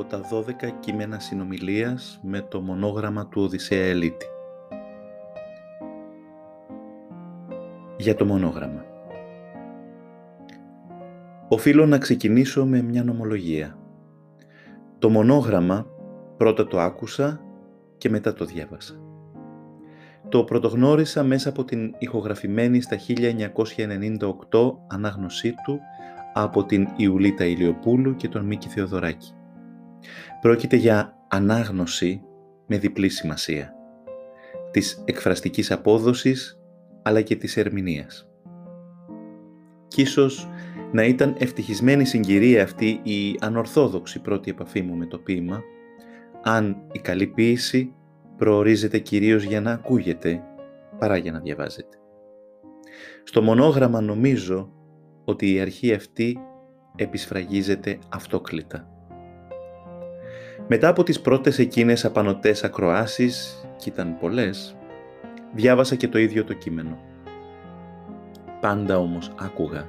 από τα 12 κείμενα συνομιλίας με το μονόγραμμα του Οδυσσέα Ελίτη. Για το μονόγραμμα. Οφείλω να ξεκινήσω με μια νομολογία. Το μονόγραμμα πρώτα το άκουσα και μετά το διάβασα. Το πρωτογνώρισα μέσα από την ηχογραφημένη στα 1998 ανάγνωσή του από την Ιουλίτα Ηλιοπούλου και τον Μίκη Θεοδωράκη. Πρόκειται για ανάγνωση με διπλή σημασία, της εκφραστικής απόδοσης αλλά και της ερμηνείας. Κι ίσως να ήταν ευτυχισμένη συγκυρία αυτή η ανορθόδοξη πρώτη επαφή μου με το ποίημα, αν η καλή ποίηση προορίζεται κυρίως για να ακούγεται παρά για να διαβάζεται. Στο μονόγραμμα νομίζω ότι η αρχή αυτή επισφραγίζεται αυτόκλητα. Μετά από τις πρώτες εκείνες απανοτές ακροάσεις, κι ήταν πολλές, διάβασα και το ίδιο το κείμενο. Πάντα όμως άκουγα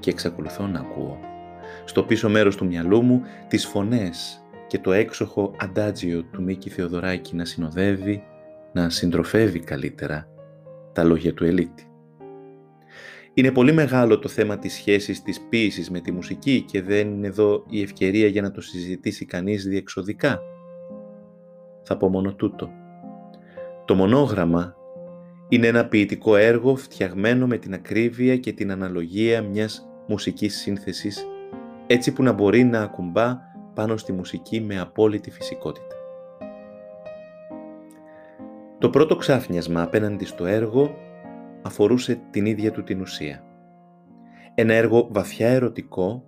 και εξακολουθώ να ακούω. Στο πίσω μέρος του μυαλού μου τις φωνές και το έξοχο αντάτζιο του Μίκη Θεοδωράκη να συνοδεύει, να συντροφεύει καλύτερα τα λόγια του Ελίτη. Είναι πολύ μεγάλο το θέμα της σχέσης της ποίησης με τη μουσική και δεν είναι εδώ η ευκαιρία για να το συζητήσει κανείς διεξοδικά. Θα πω μόνο τούτο. Το μονόγραμμα είναι ένα ποιητικό έργο φτιαγμένο με την ακρίβεια και την αναλογία μιας μουσικής σύνθεσης έτσι που να μπορεί να ακουμπά πάνω στη μουσική με απόλυτη φυσικότητα. Το πρώτο ξάφνιασμα απέναντι στο έργο αφορούσε την ίδια του την ουσία. Ένα έργο βαθιά ερωτικό,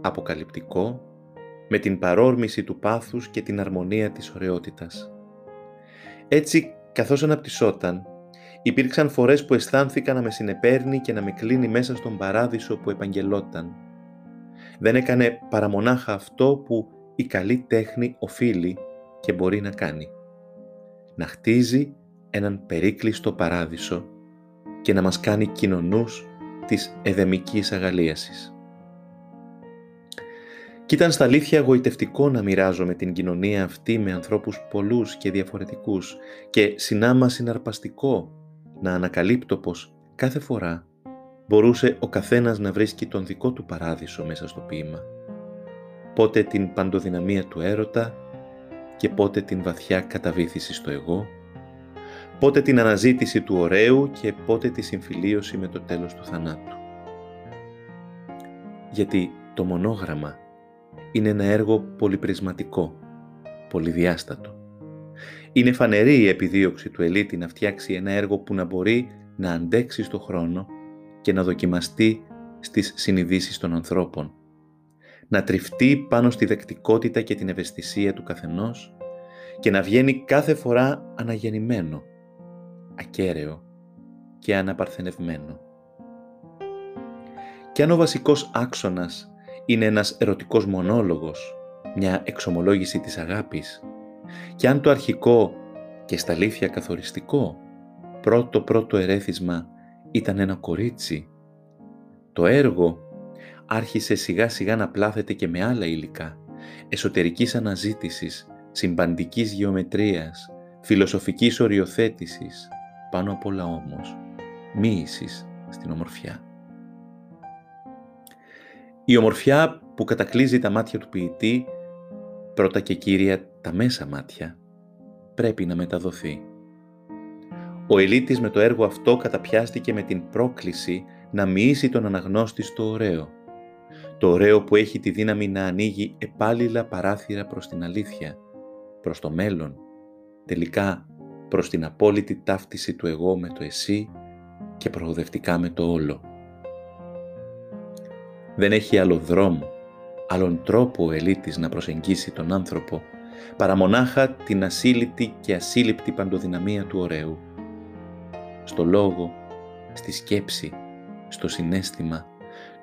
αποκαλυπτικό, με την παρόρμηση του πάθους και την αρμονία της ωραιότητας. Έτσι, καθώς αναπτυσσόταν, υπήρξαν φορές που αισθάνθηκα να με συνεπέρνει και να με κλείνει μέσα στον παράδεισο που επαγγελόταν. Δεν έκανε παραμονάχα αυτό που η καλή τέχνη οφείλει και μπορεί να κάνει. Να χτίζει έναν περίκλειστο παράδεισο και να μας κάνει κοινωνούς της εδεμικής αγαλίασης. Κι ήταν στα αλήθεια γοητευτικό να μοιράζομαι την κοινωνία αυτή με ανθρώπους πολλούς και διαφορετικούς και συνάμα συναρπαστικό να ανακαλύπτω πως κάθε φορά μπορούσε ο καθένας να βρίσκει τον δικό του παράδεισο μέσα στο ποίημα. Πότε την παντοδυναμία του έρωτα και πότε την βαθιά καταβήθηση στο εγώ πότε την αναζήτηση του ωραίου και πότε τη συμφιλίωση με το τέλος του θανάτου. Γιατί το μονόγραμμα είναι ένα έργο πολυπρισματικό, πολυδιάστατο. Είναι φανερή η επιδίωξη του ελίτη να φτιάξει ένα έργο που να μπορεί να αντέξει στο χρόνο και να δοκιμαστεί στις συνειδήσεις των ανθρώπων. Να τριφτεί πάνω στη δεκτικότητα και την ευαισθησία του καθενός και να βγαίνει κάθε φορά αναγεννημένο ακέραιο και αναπαρθενευμένο. Και αν ο βασικός άξονας είναι ένας ερωτικός μονόλογος, μια εξομολόγηση της αγάπης, και αν το αρχικό και στα αλήθεια καθοριστικό πρώτο πρώτο ερέθισμα ήταν ένα κορίτσι, το έργο άρχισε σιγά σιγά να πλάθεται και με άλλα υλικά, εσωτερικής αναζήτησης, συμπαντικής γεωμετρίας, φιλοσοφικής οριοθέτησης, πάνω απ' όλα όμως, μοίησης στην ομορφιά. Η ομορφιά που κατακλείζει τα μάτια του ποιητή, πρώτα και κύρια τα μέσα μάτια, πρέπει να μεταδοθεί. Ο Ελίτης με το έργο αυτό καταπιάστηκε με την πρόκληση να μοιήσει τον αναγνώστη στο ωραίο. Το ωραίο που έχει τη δύναμη να ανοίγει επάλληλα παράθυρα προς την αλήθεια, προς το μέλλον, τελικά προς την απόλυτη ταύτιση του εγώ με το εσύ και προοδευτικά με το όλο. Δεν έχει άλλο δρόμο, άλλον τρόπο ο ελίτης να προσεγγίσει τον άνθρωπο παρά μονάχα την ασύλληπτη και ασύλληπτη παντοδυναμία του ωραίου. Στο λόγο, στη σκέψη, στο συνέστημα,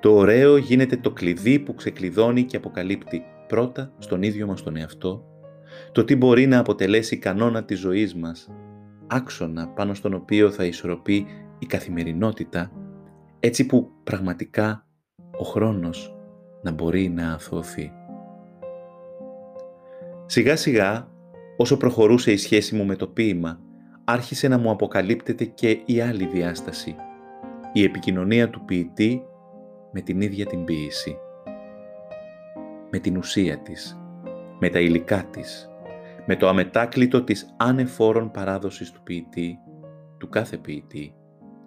το ωραίο γίνεται το κλειδί που ξεκλειδώνει και αποκαλύπτει πρώτα στον ίδιο μας τον εαυτό το τι μπορεί να αποτελέσει κανόνα της ζωής μας, άξονα πάνω στον οποίο θα ισορροπεί η καθημερινότητα, έτσι που πραγματικά ο χρόνος να μπορεί να αθωωθεί. Σιγά σιγά, όσο προχωρούσε η σχέση μου με το ποίημα, άρχισε να μου αποκαλύπτεται και η άλλη διάσταση, η επικοινωνία του ποιητή με την ίδια την ποίηση. Με την ουσία της, με τα υλικά της, με το αμετάκλητο της ανεφόρων παράδοσης του ποιητή, του κάθε ποιητή,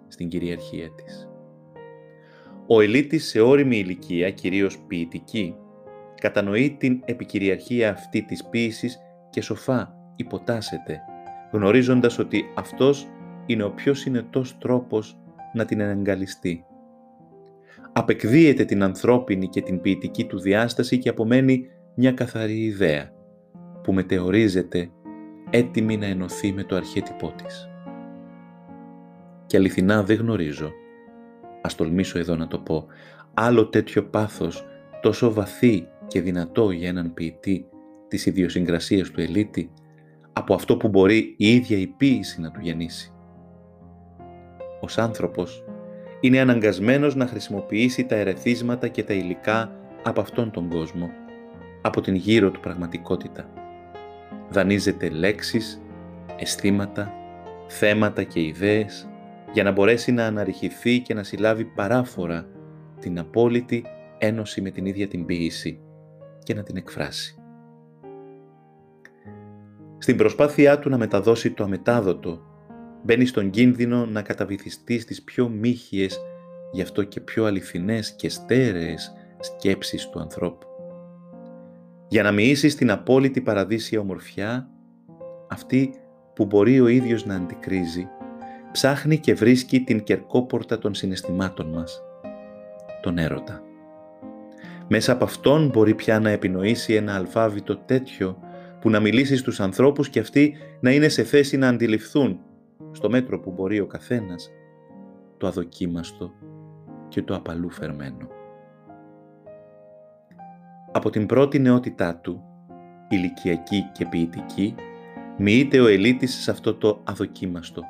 στην κυριαρχία της. Ο ελίτης σε όριμη ηλικία, κυρίως ποιητική, κατανοεί την επικυριαρχία αυτή της ποίησης και σοφά υποτάσσεται, γνωρίζοντας ότι αυτός είναι ο πιο συνετός τρόπος να την εναγκαλιστεί. Απεκδίεται την ανθρώπινη και την ποιητική του διάσταση και απομένει μια καθαρή ιδέα, που μετεωρίζεται έτοιμη να ενωθεί με το αρχέτυπό της. Και αληθινά δεν γνωρίζω, ας τολμήσω εδώ να το πω, άλλο τέτοιο πάθος τόσο βαθύ και δυνατό για έναν ποιητή της ιδιοσυγκρασίας του ελίτη από αυτό που μπορεί η ίδια η ποίηση να του γεννήσει. Ως άνθρωπος είναι αναγκασμένος να χρησιμοποιήσει τα ερεθίσματα και τα υλικά από αυτόν τον κόσμο, από την γύρω του πραγματικότητα. Δανείζεται λέξεις, αισθήματα, θέματα και ιδέες για να μπορέσει να αναρριχηθεί και να συλλάβει παράφορα την απόλυτη ένωση με την ίδια την ποίηση και να την εκφράσει. Στην προσπάθειά του να μεταδώσει το αμετάδοτο, μπαίνει στον κίνδυνο να καταβυθιστεί στις πιο μύχιες, γι' αυτό και πιο αληθινές και στέρεες σκέψεις του ανθρώπου. Για να μοιήσεις στην απόλυτη παραδείσια ομορφιά, αυτή που μπορεί ο ίδιος να αντικρίζει, ψάχνει και βρίσκει την κερκόπορτα των συναισθημάτων μας, τον έρωτα. Μέσα από αυτόν μπορεί πια να επινοήσει ένα αλφάβητο τέτοιο που να μιλήσει στους ανθρώπους και αυτοί να είναι σε θέση να αντιληφθούν στο μέτρο που μπορεί ο καθένας το αδοκίμαστο και το απαλού φερμένο. Από την πρώτη νεότητά του, ηλικιακή και ποιητική, μοιείται ο ελίτης σε αυτό το αδοκίμαστο.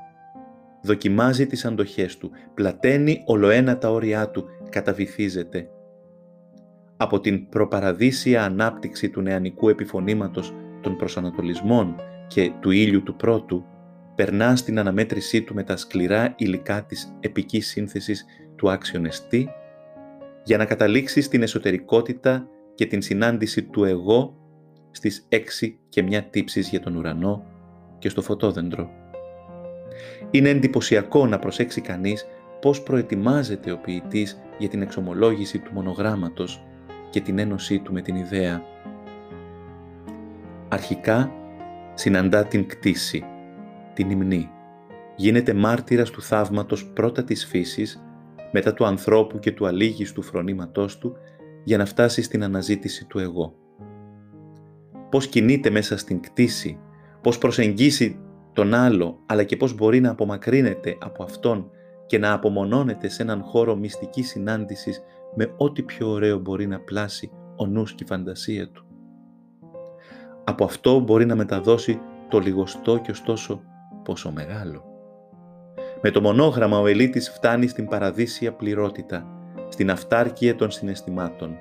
Δοκιμάζει τις αντοχές του, πλαταίνει ολοένα τα όρια του, καταβυθίζεται. Από την προπαραδείσια ανάπτυξη του νεανικού επιφωνήματος των προσανατολισμών και του ήλιου του πρώτου, περνά στην αναμέτρησή του με τα σκληρά υλικά της επικής σύνθεσης του άξιον εστί, για να καταλήξει στην εσωτερικότητα και την συνάντηση του εγώ στις έξι και μια τύψεις για τον ουρανό και στο φωτόδεντρο. Είναι εντυπωσιακό να προσέξει κανείς πώς προετοιμάζεται ο ποιητής για την εξομολόγηση του μονογράμματος και την ένωσή του με την ιδέα Αρχικά συναντά την κτήση, την υμνή. Γίνεται μάρτυρας του θαύματος πρώτα της φύσης, μετά του ανθρώπου και του αλήγιστου φρονήματός του, για να φτάσει στην αναζήτηση του εγώ. Πώς κινείται μέσα στην κτήση, πώς προσεγγίσει τον άλλο, αλλά και πώς μπορεί να απομακρύνεται από αυτόν και να απομονώνεται σε έναν χώρο μυστικής συνάντησης με ό,τι πιο ωραίο μπορεί να πλάσει ο νους και η φαντασία του από αυτό μπορεί να μεταδώσει το λιγοστό και ωστόσο πόσο μεγάλο. Με το μονόγραμμα ο ελίτης φτάνει στην παραδείσια πληρότητα, στην αυτάρκεια των συναισθημάτων.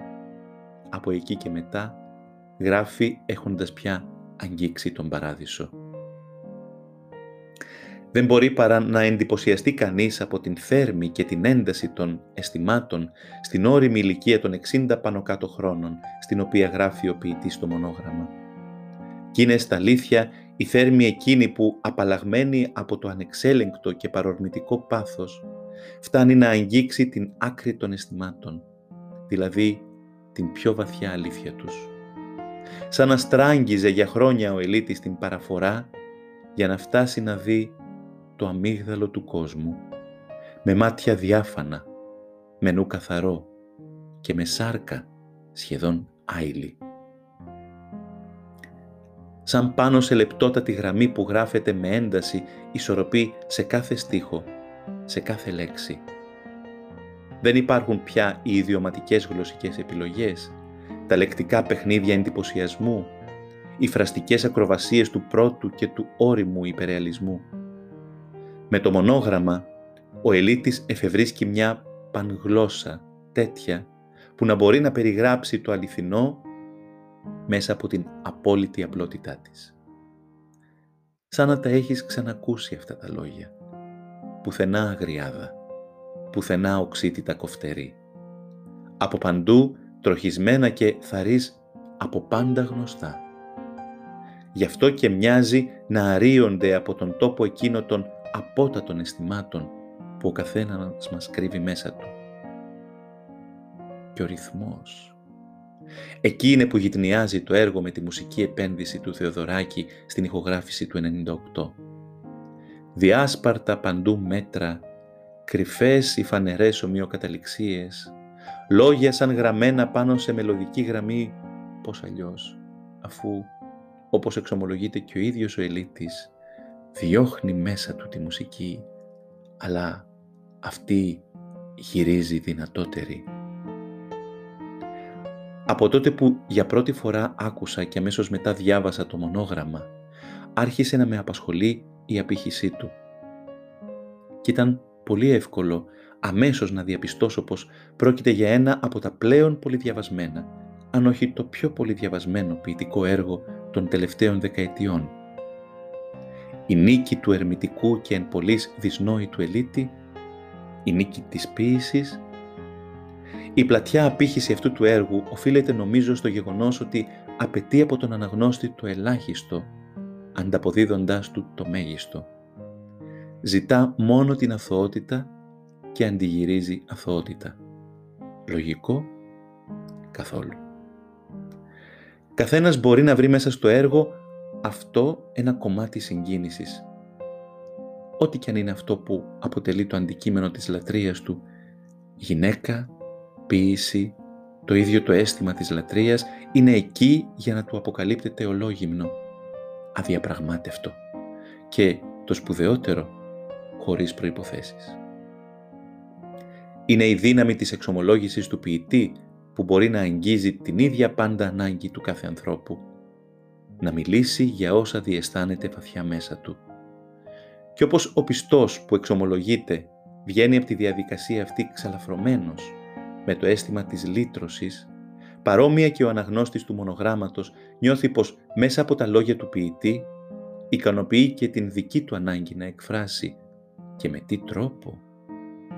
Από εκεί και μετά γράφει έχοντας πια αγγίξει τον παράδεισο. Δεν μπορεί παρά να εντυπωσιαστεί κανείς από την θέρμη και την ένταση των αισθημάτων στην όρημη ηλικία των 60 πάνω κάτω χρόνων, στην οποία γράφει ο ποιητής το μονόγραμμα. Κι είναι στα αλήθεια η θέρμη εκείνη που, απαλλαγμένη από το ανεξέλεγκτο και παρορμητικό πάθος, φτάνει να αγγίξει την άκρη των αισθημάτων, δηλαδή την πιο βαθιά αλήθεια τους. Σαν να στράγγιζε για χρόνια ο ελίτης την παραφορά για να φτάσει να δει το αμύγδαλο του κόσμου, με μάτια διάφανα, με νου καθαρό και με σάρκα σχεδόν άειλη σαν πάνω σε λεπτότατη γραμμή που γράφεται με ένταση ισορροπή σε κάθε στίχο, σε κάθε λέξη. Δεν υπάρχουν πια οι ιδιωματικές γλωσσικές επιλογές, τα λεκτικά παιχνίδια εντυπωσιασμού, οι φραστικές ακροβασίες του πρώτου και του όριμου υπερεαλισμού. Με το μονόγραμμα, ο ελίτης εφευρίσκει μια πανγλώσσα τέτοια που να μπορεί να περιγράψει το αληθινό μέσα από την απόλυτη απλότητά της. Σαν να τα έχεις ξανακούσει αυτά τα λόγια. Πουθενά αγριάδα, πουθενά οξύτητα κοφτερή. Από παντού τροχισμένα και θαρείς από πάντα γνωστά. Γι' αυτό και μοιάζει να αρίονται από τον τόπο εκείνο των απότατων αισθημάτων που ο καθένας μας κρύβει μέσα του. Και ο ρυθμός. Εκεί είναι που γυτνιάζει το έργο με τη μουσική επένδυση του Θεοδωράκη στην ηχογράφηση του 98. Διάσπαρτα παντού μέτρα, κρυφές ή φανερές ομοιοκαταληξίες, λόγια σαν γραμμένα πάνω σε μελωδική γραμμή, πώς αλλιώς, αφού, όπως εξομολογείται και ο ίδιος ο Ελίτης, διώχνει μέσα του τη μουσική, αλλά αυτή γυρίζει δυνατότερη. Από τότε που για πρώτη φορά άκουσα και αμέσως μετά διάβασα το μονόγραμμα, άρχισε να με απασχολεί η απήχησή του. Και ήταν πολύ εύκολο αμέσως να διαπιστώσω πως πρόκειται για ένα από τα πλέον πολυδιαβασμένα, αν όχι το πιο πολυδιαβασμένο ποιητικό έργο των τελευταίων δεκαετιών. Η νίκη του ερμητικού και εν πολλής δυσνόητου ελίτη, η νίκη της ποίησης, η πλατιά απήχηση αυτού του έργου οφείλεται νομίζω στο γεγονός ότι απαιτεί από τον αναγνώστη το ελάχιστο, ανταποδίδοντάς του το μέγιστο. Ζητά μόνο την αθωότητα και αντιγυρίζει αθωότητα. Λογικό; Καθόλου. Καθένας μπορεί να βρει μέσα στο έργο αυτό ένα κομμάτι συγκίνησης. Ό,τι και αν είναι αυτό που αποτελεί το αντικείμενο της λατρείας του, γυναίκα, ποίηση, το ίδιο το αίσθημα της λατρείας είναι εκεί για να του αποκαλύπτεται ολόγυμνο, αδιαπραγμάτευτο και το σπουδαιότερο χωρίς προϋποθέσεις. Είναι η δύναμη της εξομολόγησης του ποιητή που μπορεί να αγγίζει την ίδια πάντα ανάγκη του κάθε ανθρώπου, να μιλήσει για όσα διαισθάνεται βαθιά μέσα του. Και όπως ο πιστός που εξομολογείται βγαίνει από τη διαδικασία αυτή ξαλαφρωμένος, με το αίσθημα της λύτρωσης, παρόμοια και ο αναγνώστης του μονογράμματος νιώθει πως μέσα από τα λόγια του ποιητή ικανοποιεί και την δική του ανάγκη να εκφράσει και με τι τρόπο;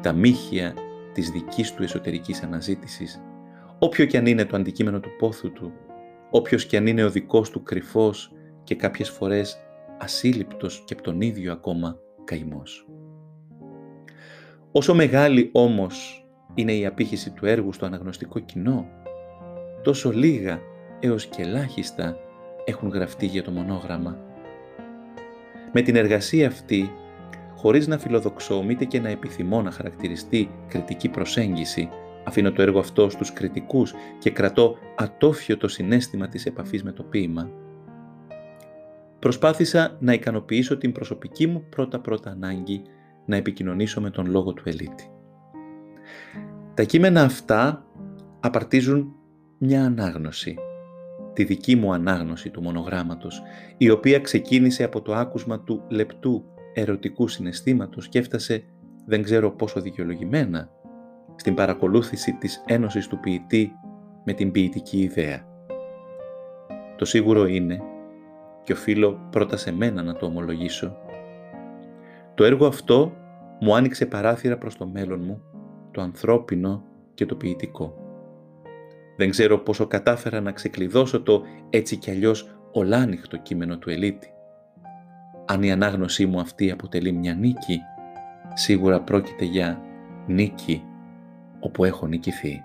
Τα μύχια της δικής του εσωτερικής αναζήτησης, όποιο και αν είναι το αντικείμενο του πόθου του, όποιος και αν είναι ο δικός του κρυφός και κάποιες φορές ασύλληπτος και από τον ίδιο ακόμα καημός. Όσο μεγάλη όμως είναι η απήχηση του έργου στο αναγνωστικό κοινό, τόσο λίγα έως και ελάχιστα έχουν γραφτεί για το μονόγραμμα. Με την εργασία αυτή χωρίς να φιλοδοξώ μήτε και να επιθυμώ να χαρακτηριστεί κριτική προσέγγιση, αφήνω το έργο αυτό στους κριτικούς και κρατώ ατόφιο το συνέστημα της επαφής με το ποίημα. Προσπάθησα να ικανοποιήσω την προσωπική μου πρώτα-πρώτα ανάγκη να επικοινωνήσω με τον λόγο του ελίτη. Τα κείμενα αυτά απαρτίζουν μια ανάγνωση, τη δική μου ανάγνωση του μονογράμματος, η οποία ξεκίνησε από το άκουσμα του λεπτού ερωτικού συναισθήματος και έφτασε, δεν ξέρω πόσο δικαιολογημένα, στην παρακολούθηση της ένωσης του ποιητή με την ποιητική ιδέα. Το σίγουρο είναι, και οφείλω πρώτα σε μένα να το ομολογήσω, το έργο αυτό μου άνοιξε παράθυρα προς το μέλλον μου, το ανθρώπινο και το ποιητικό. Δεν ξέρω πόσο κατάφερα να ξεκλειδώσω το έτσι κι αλλιώς ολάνυχτο κείμενο του Ελίτη. Αν η ανάγνωσή μου αυτή αποτελεί μια νίκη, σίγουρα πρόκειται για νίκη όπου έχω νικηθεί.